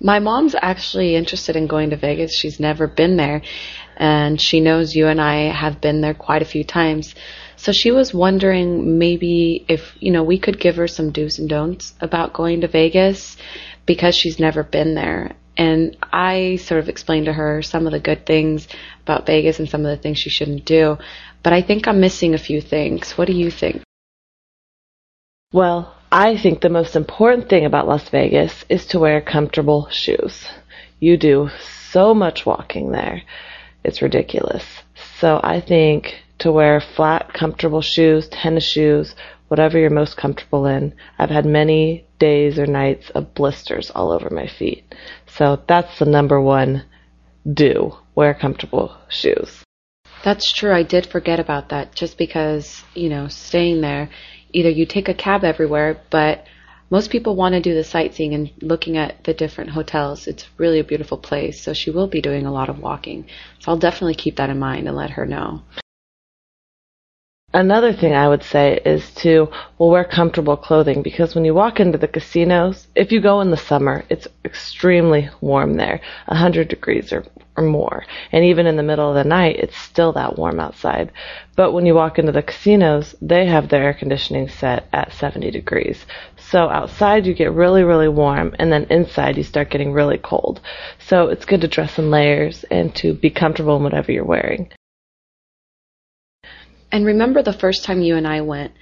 My mom's actually interested in going to Vegas. She's never been there, and she knows you and I have been there quite a few times. So she was wondering maybe if, you know, we could give her some do's and don'ts about going to Vegas because she's never been there. And I sort of explained to her some of the good things about Vegas and some of the things she shouldn't do. But I think I'm missing a few things. What do you think? Well, I think the most important thing about Las Vegas is to wear comfortable shoes. You do so much walking there. It's ridiculous. So I think to wear flat, comfortable shoes, tennis shoes, whatever you're most comfortable in. I've had many days or nights of blisters all over my feet. So that's the number one do. Wear comfortable shoes. That's true. I did forget about that just because, you know, staying there, either you take a cab everywhere, but most people want to do the sightseeing and looking at the different hotels. It's really a beautiful place. So she will be doing a lot of walking. So I'll definitely keep that in mind and let her know. Another thing I would say is to well wear comfortable clothing because when you walk into the casinos, if you go in the summer, it's extremely warm there, 100 degrees or, or more. And even in the middle of the night, it's still that warm outside. But when you walk into the casinos, they have their air conditioning set at 70 degrees. So outside you get really, really warm, and then inside you start getting really cold. So it's good to dress in layers and to be comfortable in whatever you're wearing. And remember the first time you and I went,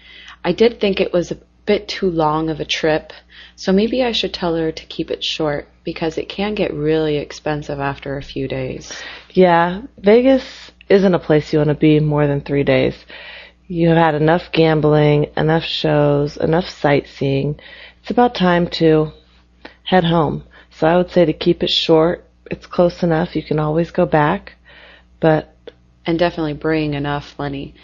I did think it was a bit too long of a trip, so maybe I should tell her to keep it short because it can get really expensive after a few days. Yeah, Vegas isn't a place you want to be more than three days. You have had enough gambling, enough shows, enough sightseeing. It's about time to head home. So I would say to keep it short. It's close enough. You can always go back, but and definitely bring enough money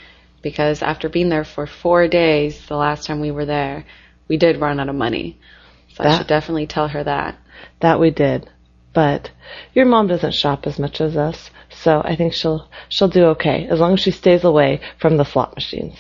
because after being there for four days, the last time we were there, we did run out of money. So that, I should definitely tell her that. That we did. But your mom doesn't shop as much as us, so I think she'll she'll do okay as long as she stays away from the slot machines.